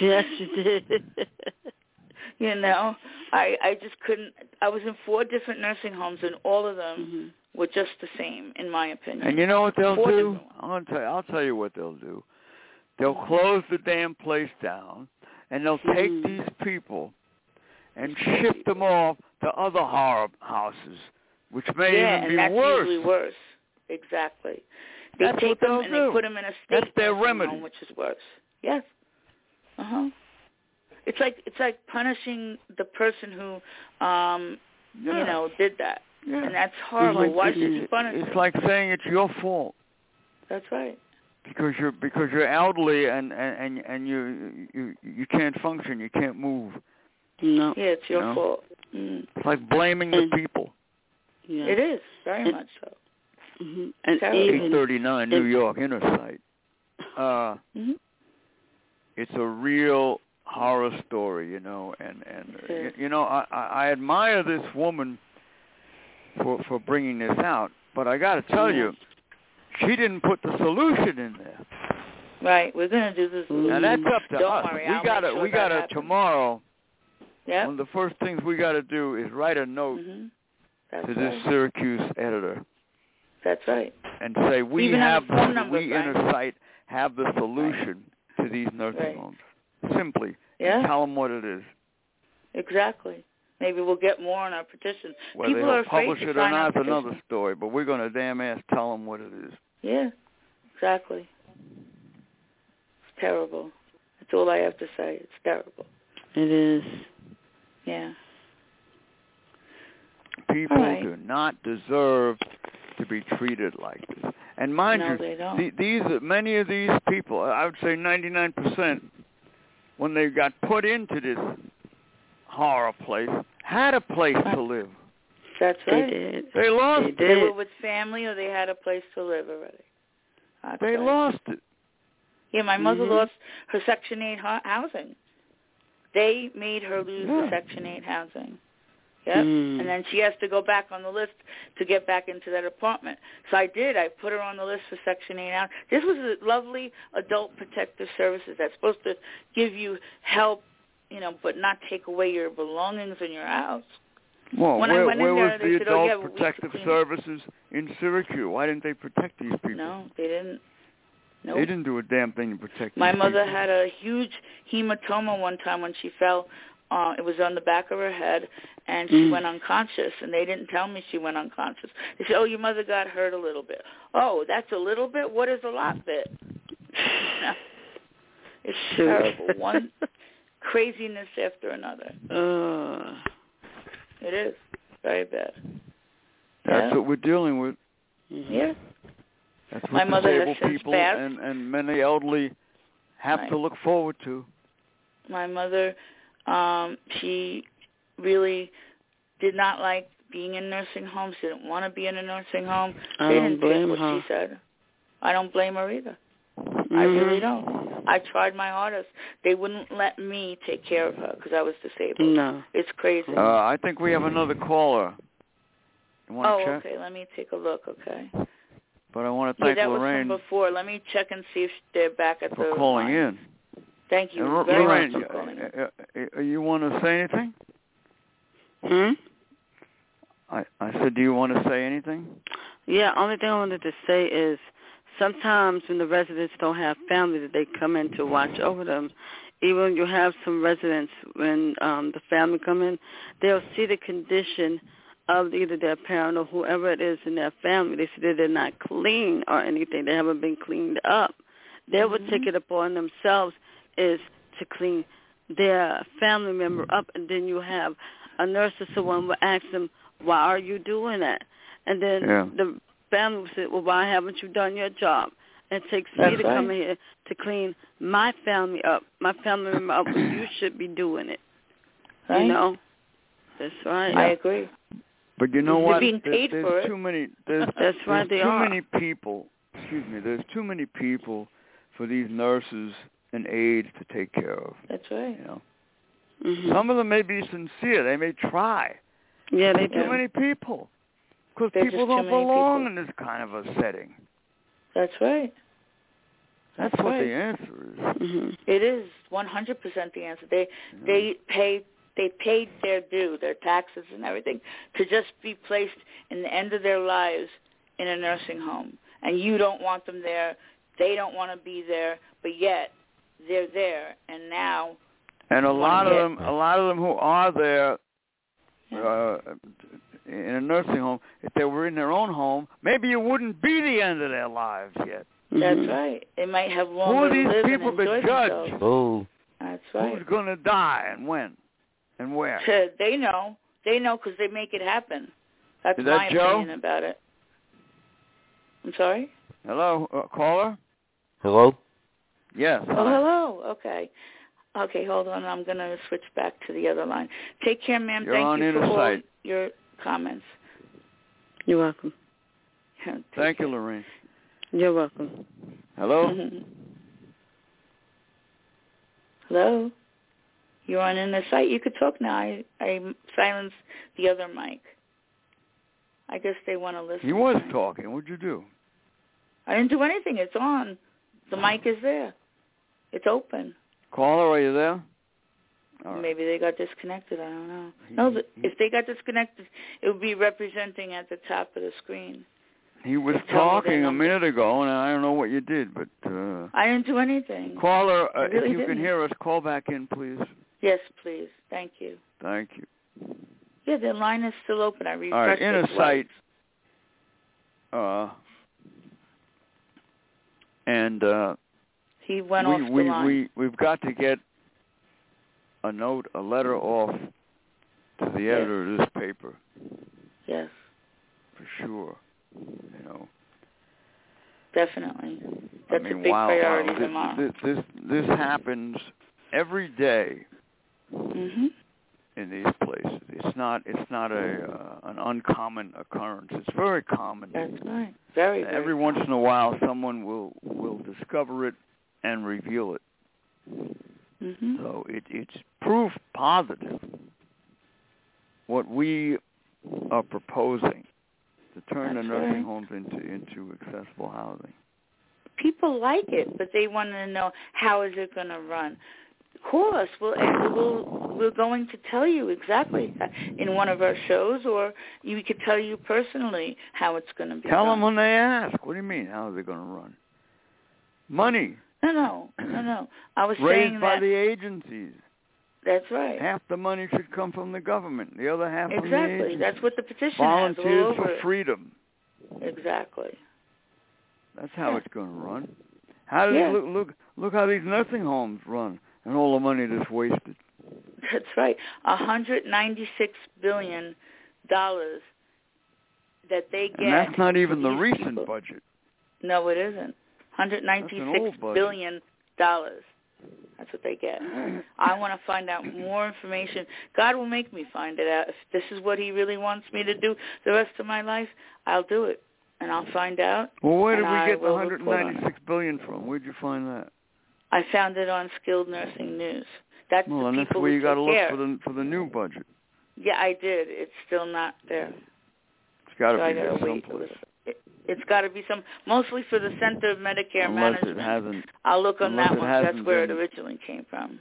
Yes, you did. you know, I I just couldn't. I was in four different nursing homes, and all of them hmm were just the same, in my opinion. And you know what they'll Four do? I'm gonna tell you, I'll tell you what they'll do. They'll close the damn place down, and they'll take Mhm. these people and shift them off to other horror houses, which may yeah, even and be that's worse. usually worse. Exactly. They That's take them and do. they put them in a state That's their remedy. home, which is worse. Yes. Uh huh. It's like it's like punishing the person who, um, Yeah. you know, did that, yeah. and that's horrible. like Why it- should you punish It's them? like saying it's your fault That's right. because you're because you're elderly and and and, and you you you can't function, you can't move. No. Yeah, it's your No. fault. Mm. It's like blaming the people. Yeah. It is very And- much so. hmm And 839 New York Inner Sight. Uh, hmm it's a real horror story, you know, and and you, you know I, I I admire this woman for for bringing this out, but I got to tell Yeah. you, she didn't put the solution in there. Right. We're gonna do this. And that's up to Don't us. worry, we I'll gotta make sure we that gotta happens. tomorrow Yeah. one of the first things we gotta do is write a note hmm That's to this right. Syracuse editor That's right. and say we Even have have the phone the, number, we right? inner sight have the solution to these nursing Right. homes. Simply Yeah. tell them what it is. Exactly. Maybe we'll get more on our petition. Whether People are they'll afraid publish to it or not is another story, but we're going to damn ass tell them what it is. Yeah. Exactly. It's terrible. That's all I have to say. It's terrible. It is. Yeah. People All right. do not deserve to be treated like this. And mind no, you, they don't. the, these many of these people, I would say 99%, when they got put into this horror place, had a place to live. That's right. They did. They lost. They it. They were with family or they had a place to live already. That's They right. lost it. Yeah, my mother Mhm. lost her Section 8 hu- housing. They made her lose the Section 8 housing. Yep. Mm. And then she has to go back on the list to get back into that apartment. So I did. I put her on the list for Section 8 housing. This was a lovely adult protective services that's supposed to give you help, you know, but not take away your belongings in your house. Well, When I where, went in there, was they the said, "Oh, Adult yeah, Protective. Services in Syracuse? Why didn't they protect these people? No, they didn't. No. They didn't do a damn thing to protect My mother people. had a huge hematoma one time when she fell. Uh, it was on the back of her head, and she Mm. went unconscious. And they didn't tell me she went unconscious. They said, "Oh, your mother got hurt a little bit." Oh, that's a little bit. What is a lot bit? it's terrible. One craziness after another. Uh, It is very bad. That's Yeah. what we're dealing with. Yeah. That's what My mother disabled people passed. and, and many elderly have Right. to look forward to. my mother um she really did not like being in nursing homes She didn't want to be in a nursing home I they didn't blame what her. she said i don't blame her either i really don't i tried my hardest they wouldn't let me take care of her because i was disabled No. it's crazy Uh, I think we have another caller. You want to oh check? okay let me take a look okay But I want to yeah thank that was Lorraine from before let me check and see if they're back at for the calling line. in. thank you And very Lorraine, much for calling in. uh, uh, uh, you want to say anything? Hmm? I, I said, do you want to say anything? Yeah, only thing I wanted to say is sometimes when the residents don't have family that they come in to watch over them, even you have some residents when um the family come in, they'll see the condition of either their parent or whoever it is in their family. They see that they're not clean or anything. They haven't been cleaned up. They would take Mhm. it upon themselves is to clean their family member up and then you have a nurse or someone will ask them, Why are you doing that? And then Yeah. the family will say, Well, why haven't you done your job? And it takes That's me to come here to clean my family up, my family member up you should be doing it. Right? You know? That's right. i agree But you know what? being paid there's for it. too many. There's, That's right, there's they too are. many people. Excuse me. There's too many people for these nurses and aides to take care of. that's right You know, Mhm. some of them may be sincere. They may try. Yeah, they Too many people. Because people don't belong people. in this kind of a setting. that's right That's, That's what right. the answer is. Mhm. It is 100% the answer. They know. they pay they paid their due, their taxes and everything to just be placed in the end of their lives in a nursing home. And you don't want them there. They don't want to be there, but yet they're there. And now and a lot of them, a lot of them who are there uh, in a nursing home, if they were in their own home, maybe it wouldn't be the end of their lives yet. that's Mhm. right. They might have Who longer are these people to judge? themselves. Oh, That's Who's going to die and when and where? So they know. They know because they make it happen. That's Is that my Joe? opinion about it. I'm sorry. Hello, uh, caller. hello. Yes. Oh, hi. hello. Okay. Okay, hold on. I'm going to switch back to the other line. Take care, ma'am. You're Thank on you for all your comments. You're welcome. Take Thank you, care. Lorraine. You're welcome. Hello. Mhm. Hello. You're on Inner Sight. You could talk now. I, I silenced the other mic. I guess they want to listen. He was talking. What'd you do? I didn't do anything. It's on. The mic is there. It's open. Caller, are you there? Right. Maybe they got disconnected. I don't know. He- No, he- if they got disconnected, it would be representing at the top of the screen. He was Just tell me their talking a minute ago, and I don't know what you did, but uh, I didn't do anything. caller, uh, really if you can didn't. hear us, call back in, please. Yes, please. Thank you. Thank you. Yeah, the line is still open. I refreshed All right, in it a twice. site, uh, and uh, He went we off the we line. we we've got to get a note, a letter off to the Yes. editor of this paper yes, for sure. You know, definitely. That's I mean, a big wow, priority wow, tomorrow. this, this this this happens every day mhm. in these places. It's not it's not a uh, an uncommon occurrence. It's very common. That's right. Very, very. Every once in a while, someone will will discover it and reveal it. Mhm. So it, it's proof positive what we are proposing to turn That's the nursing right. homes into into accessible housing. People like it, but they want to know how is it going to run. Us. We'll, we'll we're going to tell you exactly in one of our shows, or we could tell you personally how it's going to be. Tell run. them when they ask. What do you mean? How are they going to run? Money No, no, no, no. I was raised saying by the agencies. that's right. Half the money should come from the government. The other half from the Exactly. That's what the petition Volunteers for freedom. Exactly. That's how Yeah. it's going to run. How does Yeah. look look look how these nursing homes run and all the money that's wasted. That's right. A hundred ninety-six billion dollars that they get. And that's not even the recent people. budget. No, it isn't. Hundred ninety-six old dollars. That's what they get. I want to find out more information. God will make me find it out. If this is what He really wants me to do the rest of my life, I'll do it, and I'll find out. Well, where did we I get the will report on it. 196 billion from? Where'd you find that? I found it on Skilled Nursing News. That's Well, the and that's where you got to look care. for the for the new budget. Yeah, I did. It's still not there. It's got to so be there someplace. It, it's got to be some, mostly for the Center of Medicare Unless Management. it hasn't, I'll look on that one. That's where been- it originally came from.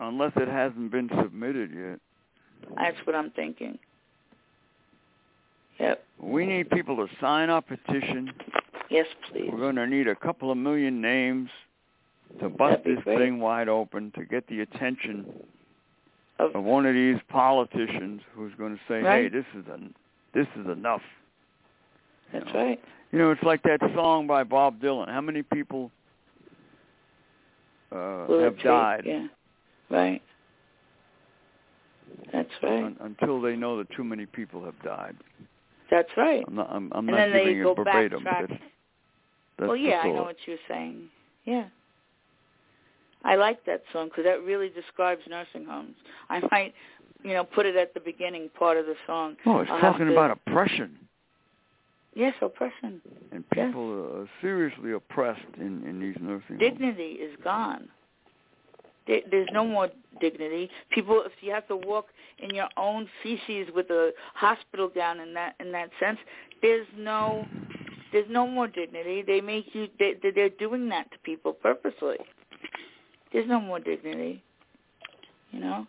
unless it hasn't been submitted yet. That's what I'm thinking. Yep. We need people to sign our petition. Yes, please. We're going to need a couple of million names to bust this great. thing wide open to get the attention Of- of one of these politicians who's going to say, "Hey, this is en- this is enough." That's know. right. You know, it's like that song by Bob Dylan. How many people uh, have died Yeah. Right. That's right. un- until they know that too many people have died? That's right. I'm not. I'm, I'm and not then they giving go it verbatim. That's, that's well, yeah, I know what you're saying. Yeah. I like that song because that really describes nursing homes. I might, you know, put it at the beginning part of the song. Oh, it's I'll talking to- about oppression, Yes, oppression. and Yes. people are seriously oppressed in in these nursing homes. Dignity is gone. There- There's no more dignity. People, if you have to walk in your own feces with a hospital gown in that in that sense, there's no there's no more dignity. They make you they- they're doing that to people purposely. There's no more dignity. You know,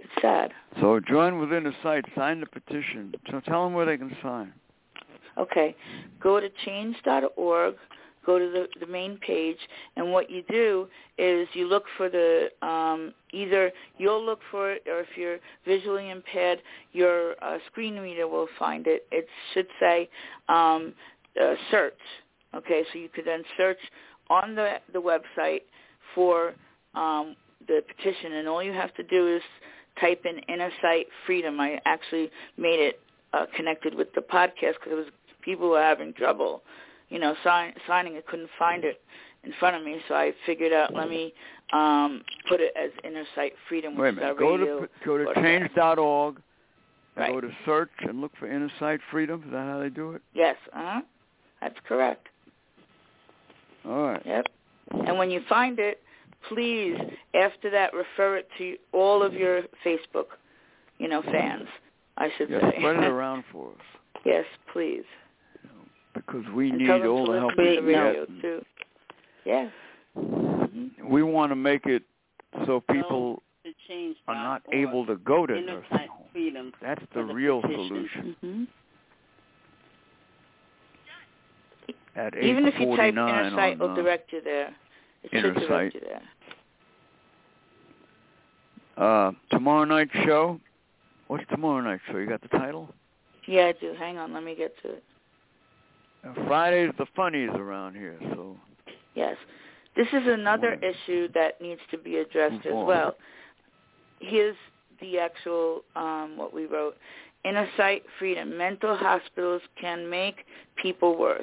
it's sad. So join within the site, sign the petition. So tell them where they can sign. Okay, go to change.org, go to the, the main page, and what you do is you look for the um, either you'll look for it, or if you're visually impaired, your uh, screen reader will find it. It should say um, uh, search. Okay, so you could then search on the the website for um, the petition, and all you have to do is type in inner sight freedom. I actually made it uh, connected with the podcast because it was people were having trouble, you know, sign, signing it, couldn't find it in front of me, so I figured out let me um, put it as inner sight freedom, Wait a which is our minute. Go to go to change.org. Right. Go to search and look for inner sight freedom. Is that how they do it? Yes, uh-huh. That's correct. All right. Yep. And when you find it, please, after that, refer it to all of your Facebook, you know, fans. I should Yeah, say. spread it around for us. yes, please. because we and need tell them all to the help listen we to the can radio get. too. Yeah. Mhm. We want to make it so people to change are not able to go to nursing homes. That's the the real petition. solution. Mhm. At Even if you type 849 inner sight, on, it'll uh, direct you there. Inner Sight. uh, tomorrow night show. What's tomorrow night show? You got the title? Yeah, I do. Hang on, let me get to it. Uh, Friday's the funnies around here, so Yes. This is another issue that needs to be addressed as well. Here's the actual um, what we wrote. Inner sight freedom. Mental hospitals can make people worse.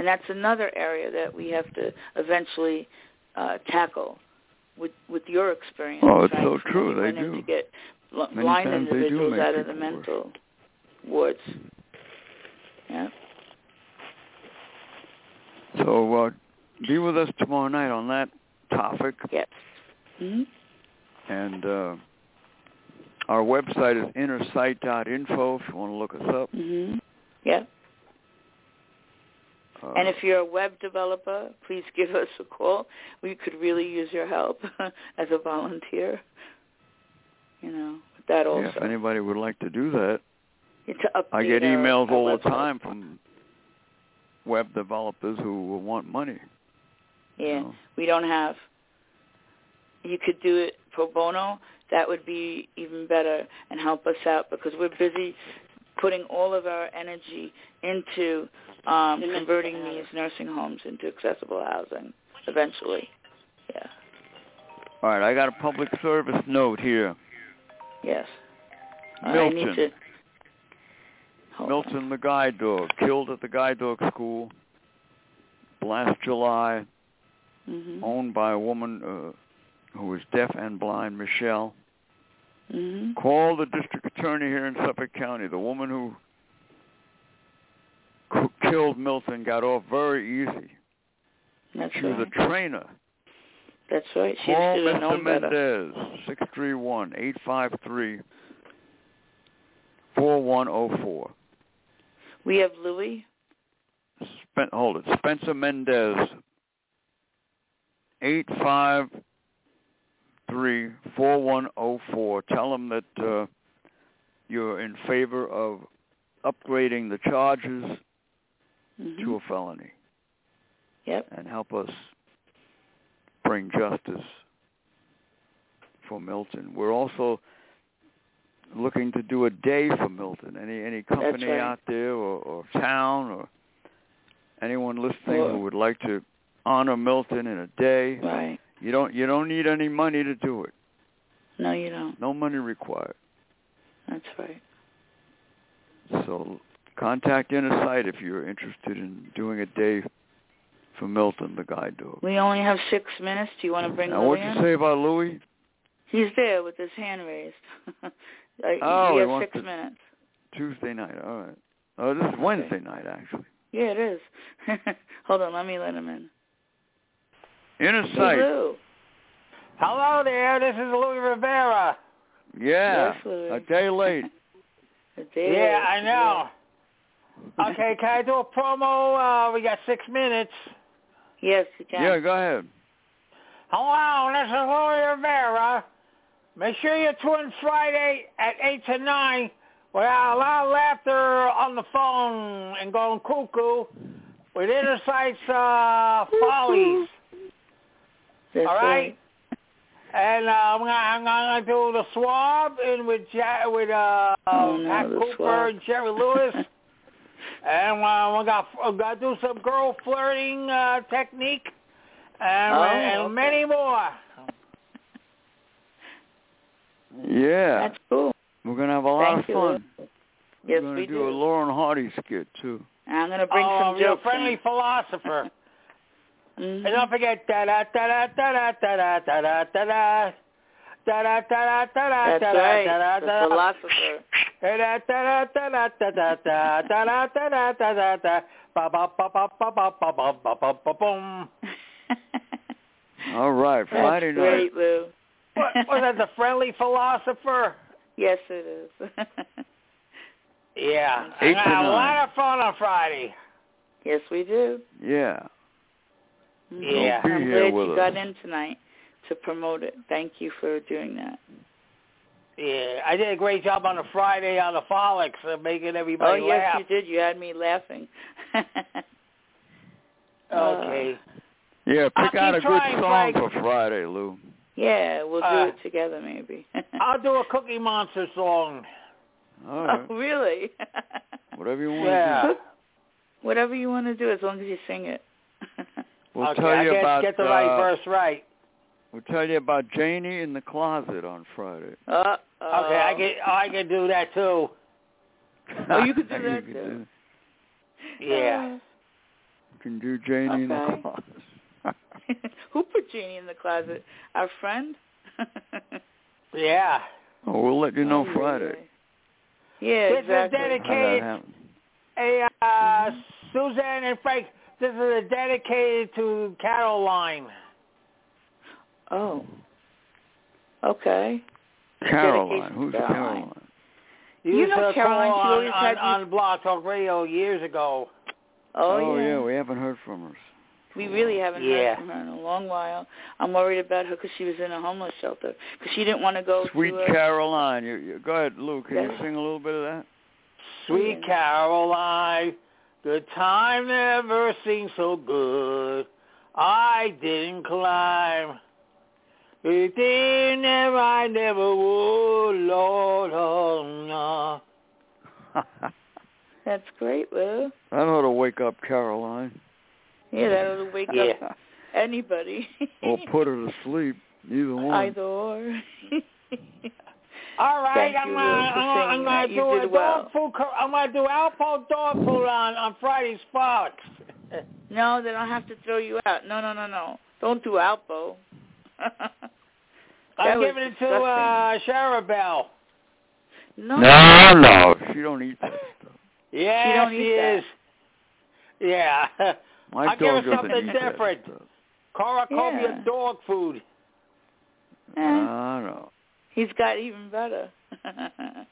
And that's another area that we have to eventually uh, tackle with with your experience. Oh, it's right, so true, they do. To get Many blind times they do individuals out of the mental wards. Yeah. so uh, be with us tomorrow night on that topic. Yes. hmm And uh, our website is innersight.info if you want to look us up. Mm-hmm. Yeah. And if you're a web developer, please give us a call. We could really use your help as a volunteer. You know, that also. yeah, if anybody would like to do that, to I get emails our all the time from web developers who want money. you Yeah, know. we don't have. You could do it pro bono. That would be even better and help us out because we're busy putting all of our energy into um, converting these nursing homes into accessible housing eventually. Yeah. All right, I got a public service note here. Yes. I Milton. need to. Hold on. Milton the guide dog, killed at the guide dog school last July, Mhm. owned by a woman uh, who was deaf and blind, Michelle. Mhm. Call the district attorney here in Suffolk County. The woman who killed Milton got off very easy. That's She was a trainer. That's right. She Call Mr. Mendez, six three one eight five three four one zero four. We have Louis. Spen- hold it, Spencer Mendez, eight five three four one zero four. Tell him that uh, you're in favor of upgrading the charges Mhm. to a felony Yep. and help us bring justice for Milton. We're also looking to do a day for Milton. Any any company right. out there or, or town or anyone listening Or- who would like to honor Milton in a day. Right. You don't you don't need any money to do it. No, you don't. No money required. That's right. So contact Inner Sight if you're interested in doing a day for Milton, the guide dog. We only have six minutes. Do you want to bring now, what'd you in? say about Louis? He's there with his hand raised. Oh, we have six minutes. Tuesday night. All right. Oh, this is Wednesday night, actually. Yeah, it is. Hold on, let me let him in. Inner Hey, Sight. Lou. Hello there, this is Louis Rivera. Yeah. Yes, Louis. a day late. The day Yeah, is- I know. Okay, can I do a promo? Uh, we got six minutes. Yes, you can. Yeah, go ahead. Hello, this is Louis Rivera. Make sure you tune Friday at 8 to 9 without a lot of laughter on the phone and going cuckoo with Inner Sight's uh, Follies. That's All right? And uh, I'm gonna I'm gonna do the swab and with ja- with uh, Oh, no, Pat the Cooper swab. and Jerry Lewis. and uh, we got we got to do some girl flirting uh, technique and, Oh, and okay. many more. Yeah. That's cool. We're going to have a lot Thank of you, fun. Yes, We're going we to do, do. a Laurel and Hardy skit, too. And I'm gonna bring oh, some you're a jokes. friendly philosopher. In. And don't forget da da da da da da da da da da da. Da da da da da da That's da da right. da The da. philosopher. Da da da da da da da da da da da da da da da. Ba ba ba ba ba ba ba ba ba ba ba boom. All right, Friday That's night. great, Lou. What was that? The friendly philosopher? yes, it is. Yeah. Eight And to a nine. lot of fun on Friday. Yes, we do. Yeah. Mhm. Yeah. I'm glad you us. got in tonight to promote it. Thank you for doing that. Yeah, I did a great job on the Friday on the Frolics, uh, making everybody laugh. Oh, yes, laugh. you did. You had me laughing. Okay. Yeah, pick I'll out a keep good trying, song Frank. for Friday, Lou. yeah, we'll do Uh, it together maybe. I'll do a Cookie Monster song. All right. Oh, really? Whatever you want Yeah. to do. Whatever you want to do, as long as you sing it. We'll okay, tell I you get, about get the right uh, verse right. We'll tell you about Janie in the closet on Friday. uh, Okay, I can I can do that too. Oh, you could do You that could too. Yeah. You can do Janie in the closet. Who put Jeannie in the closet? Our friend? Yeah. oh, we'll let you know Oh, Friday. Yeah, This is exactly. How that dedicated. happened. Hey, uh, Suzanne and Frank, this is a dedicated to Caroline. Oh. Okay. Caroline. Who's Caroline. Caroline? You, You know Caroline, she on, always on, had you- on Blog Talk Radio years ago. Oh, yeah. yeah. we haven't heard from her. We really haven't Yeah. heard from her in a long while. I'm worried about her because she was in a homeless shelter because she didn't want to go Sweet to. Uh, Caroline. You, you, go ahead, Lou. Can you sing a little bit of that? Sweet Yeah. Caroline, the time never seemed so good. I didn't climb. The thing never, I never would, Lord, oh no. That's great, Lou. that ought to wake up Caroline. Yeah, that'll wake Yeah. up anybody. or put her to sleep. Either one. Either or. All right, Thank I'm you, gonna, I'm gonna, I'm gonna do a did dog food. Co- I'm gonna do Alpo dog food on on Friday's Frolics. no, they don't have to throw you out. No, no, no, no. Don't do Alpo. I'm giving it to uh, Charabelle. no. No, no, she don't eat that stuff. Yeah, She don't she eat that. is. Yeah. My I'll give her something different. that stuff. Cornucopia Yeah. dog food. Eh, I know. He's got even better.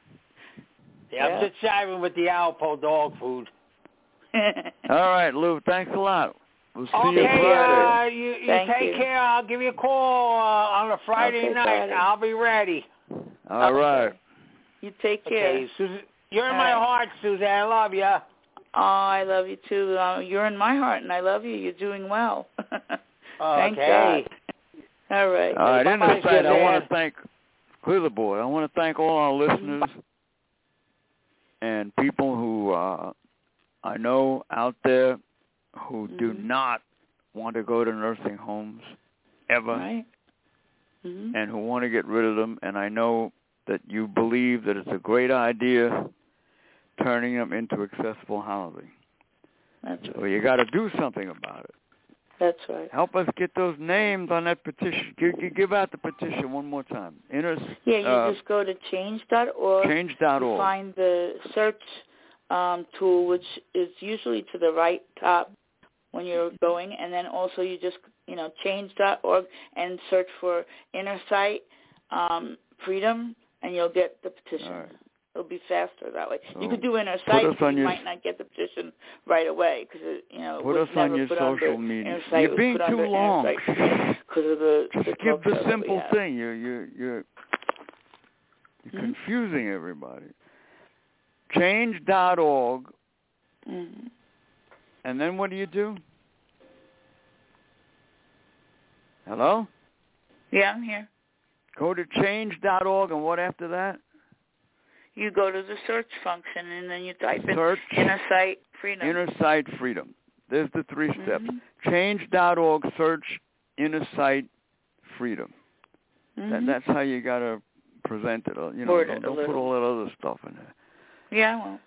Yeah, I'm Yeah. just jiving with the Alpo dog food. All right, Lou. Thanks a lot. We'll see Okay, you Friday. uh, you, you Thank take you. care. I'll give you a call uh, on a Friday Okay, night. Friday. I'll be ready. All right. You take care. Okay, Susan, you're in my right. heart, Suzanne. I love you. Oh, I love you too. Uh, you're in my heart, and I love you. You're doing well. Thank Okay. God. All right. All right. In Bye-bye, the side, I want to thank Clear the Board. I want to thank all our listeners and people who uh, I know out there who do Mhm. not want to go to nursing homes ever. Right. hmm and who want to get rid of them. And I know that you believe that it's a great idea turning them into accessible housing. That's So you got to do something about it. That's right. Help us get those names on that petition. Give, give- give out the petition one more time. Inter, Yeah, you uh, just go to change.org. You change.org. find the search um, tool, which is usually to the right top when you're going, and then also you just you know change.org and search for inner sight um, freedom, and you'll get the petition. All right. It'll be faster that way. you could do inner put sight, us but you your- might not get the petition right away because you know Put us on your social under media. You're being too long. Because of the Just the give the show that we simple thing. You're you're you're, you're Mhm. confusing everybody. Change.org, Mhm. and then what do you do? Hello? Yeah, I'm here. Go to change.org, and what after that? You go to the search function and then you type in Search inner sight freedom. Inner Sight Freedom. There's the three steps. Mhm. Change.org, search Inner Sight Freedom. That, Mhm. that's how you got to present it. uh, You know, Word don't, don't put all that other stuff in there. Yeah, well,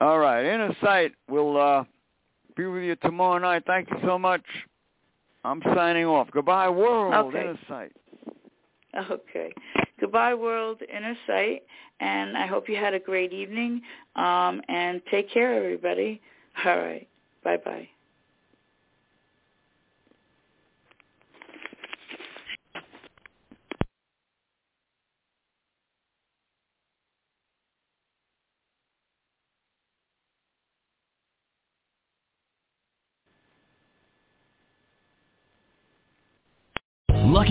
All right, Inner Sight will uh, be with you tomorrow night. Thank you so much. I'm signing off. Goodbye, world. Okay. Inner Sight. okay. Goodbye, world, inner sight, and I hope you had a great evening. Um, and take care, everybody. All right. Bye bye